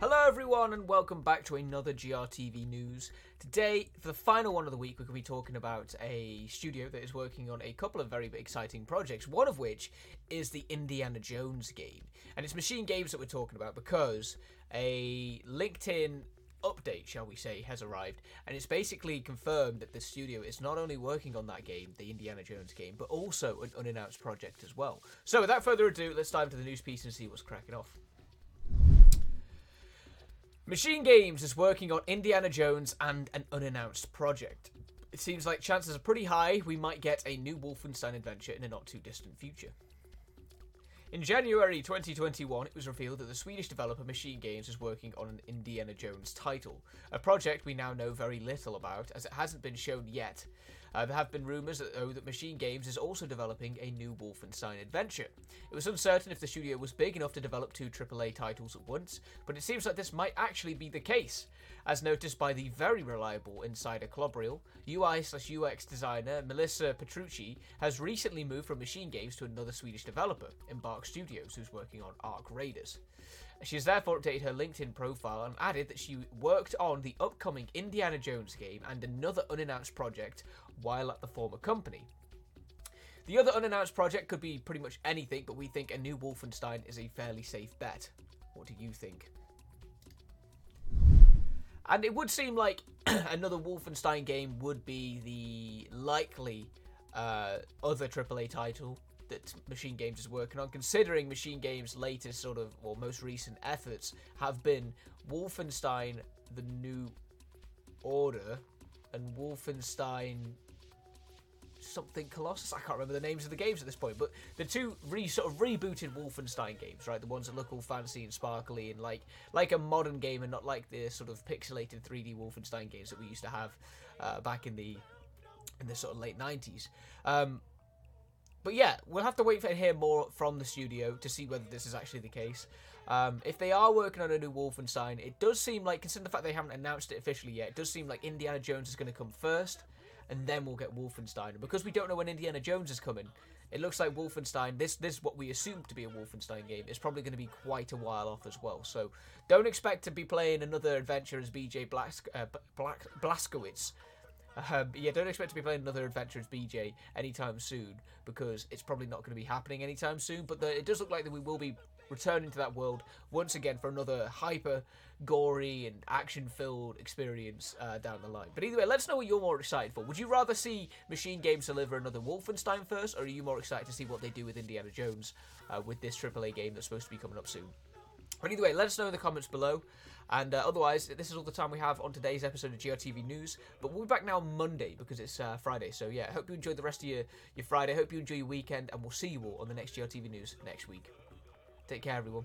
Hello, everyone, and welcome back to another GRTV news. Today, for the final one of the week, we're going to be talking about a studio that is working on a couple of very exciting projects. One of which is the Indiana Jones game, and it's Machine Games that we're talking about because a LinkedIn update, shall we say, has arrived, and it's basically confirmed that the studio is not only working on that game, the Indiana Jones game, but also an unannounced project as well. So, without further ado, let's dive into the news piece and see what's cracking off. Machine Games is working on Indiana Jones and an unannounced project. It seems like chances are pretty high we might get a new Wolfenstein adventure in a not too distant future. In January 2021, it was revealed that the Swedish developer Machine Games is working on an Indiana Jones title, a project we now know very little about as it hasn't been shown yet. Uh, there have been rumours that, though that Machine Games is also developing a new Wolfenstein adventure. It was uncertain if the studio was big enough to develop two AAA titles at once, but it seems like this might actually be the case. As noticed by the very reliable insider Klobrille, UI slash UX designer Melissa Petrucci has recently moved from Machine Games to another Swedish developer, Embark Studios, who's working on ARC Raiders. She has therefore updated her LinkedIn profile and added that she worked on the upcoming Indiana Jones game and another unannounced project while at the former company. The other unannounced project could be pretty much anything, but we think a new Wolfenstein is a fairly safe bet. What do you think? And it would seem like another Wolfenstein game would be the likely uh, other AAA title that Machine Games is working on, considering Machine Games' latest sort of, or most recent efforts have been Wolfenstein The New Order and Wolfenstein something Colossus. I can't remember the names of the games at this point, but the two re sort of rebooted Wolfenstein games, right? The ones that look all fancy and sparkly and like like a modern game, and not like the sort of pixelated 3D Wolfenstein games that we used to have uh, back in the in the sort of late 90s. Um, but yeah, we'll have to wait to hear more from the studio to see whether this is actually the case. Um, if they are working on a new Wolfenstein, it does seem like, considering the fact they haven't announced it officially yet, it does seem like Indiana Jones is going to come first, and then we'll get Wolfenstein. And because we don't know when Indiana Jones is coming, it looks like Wolfenstein, this this is what we assume to be a Wolfenstein game, is probably going to be quite a while off as well. So don't expect to be playing another adventure as BJ Blask, uh, Black, Blazkowicz um, yeah, don't expect to be playing another Adventure as BJ anytime soon because it's probably not going to be happening anytime soon. But the, it does look like that we will be returning to that world once again for another hyper gory and action filled experience uh, down the line. But either way, let's know what you're more excited for. Would you rather see Machine Games deliver another Wolfenstein first, or are you more excited to see what they do with Indiana Jones uh, with this AAA game that's supposed to be coming up soon? But either way, let us know in the comments below. And uh, otherwise, this is all the time we have on today's episode of GRTV News. But we'll be back now Monday because it's uh, Friday. So yeah, hope you enjoyed the rest of your, your Friday. Hope you enjoy your weekend. And we'll see you all on the next GRTV News next week. Take care, everyone.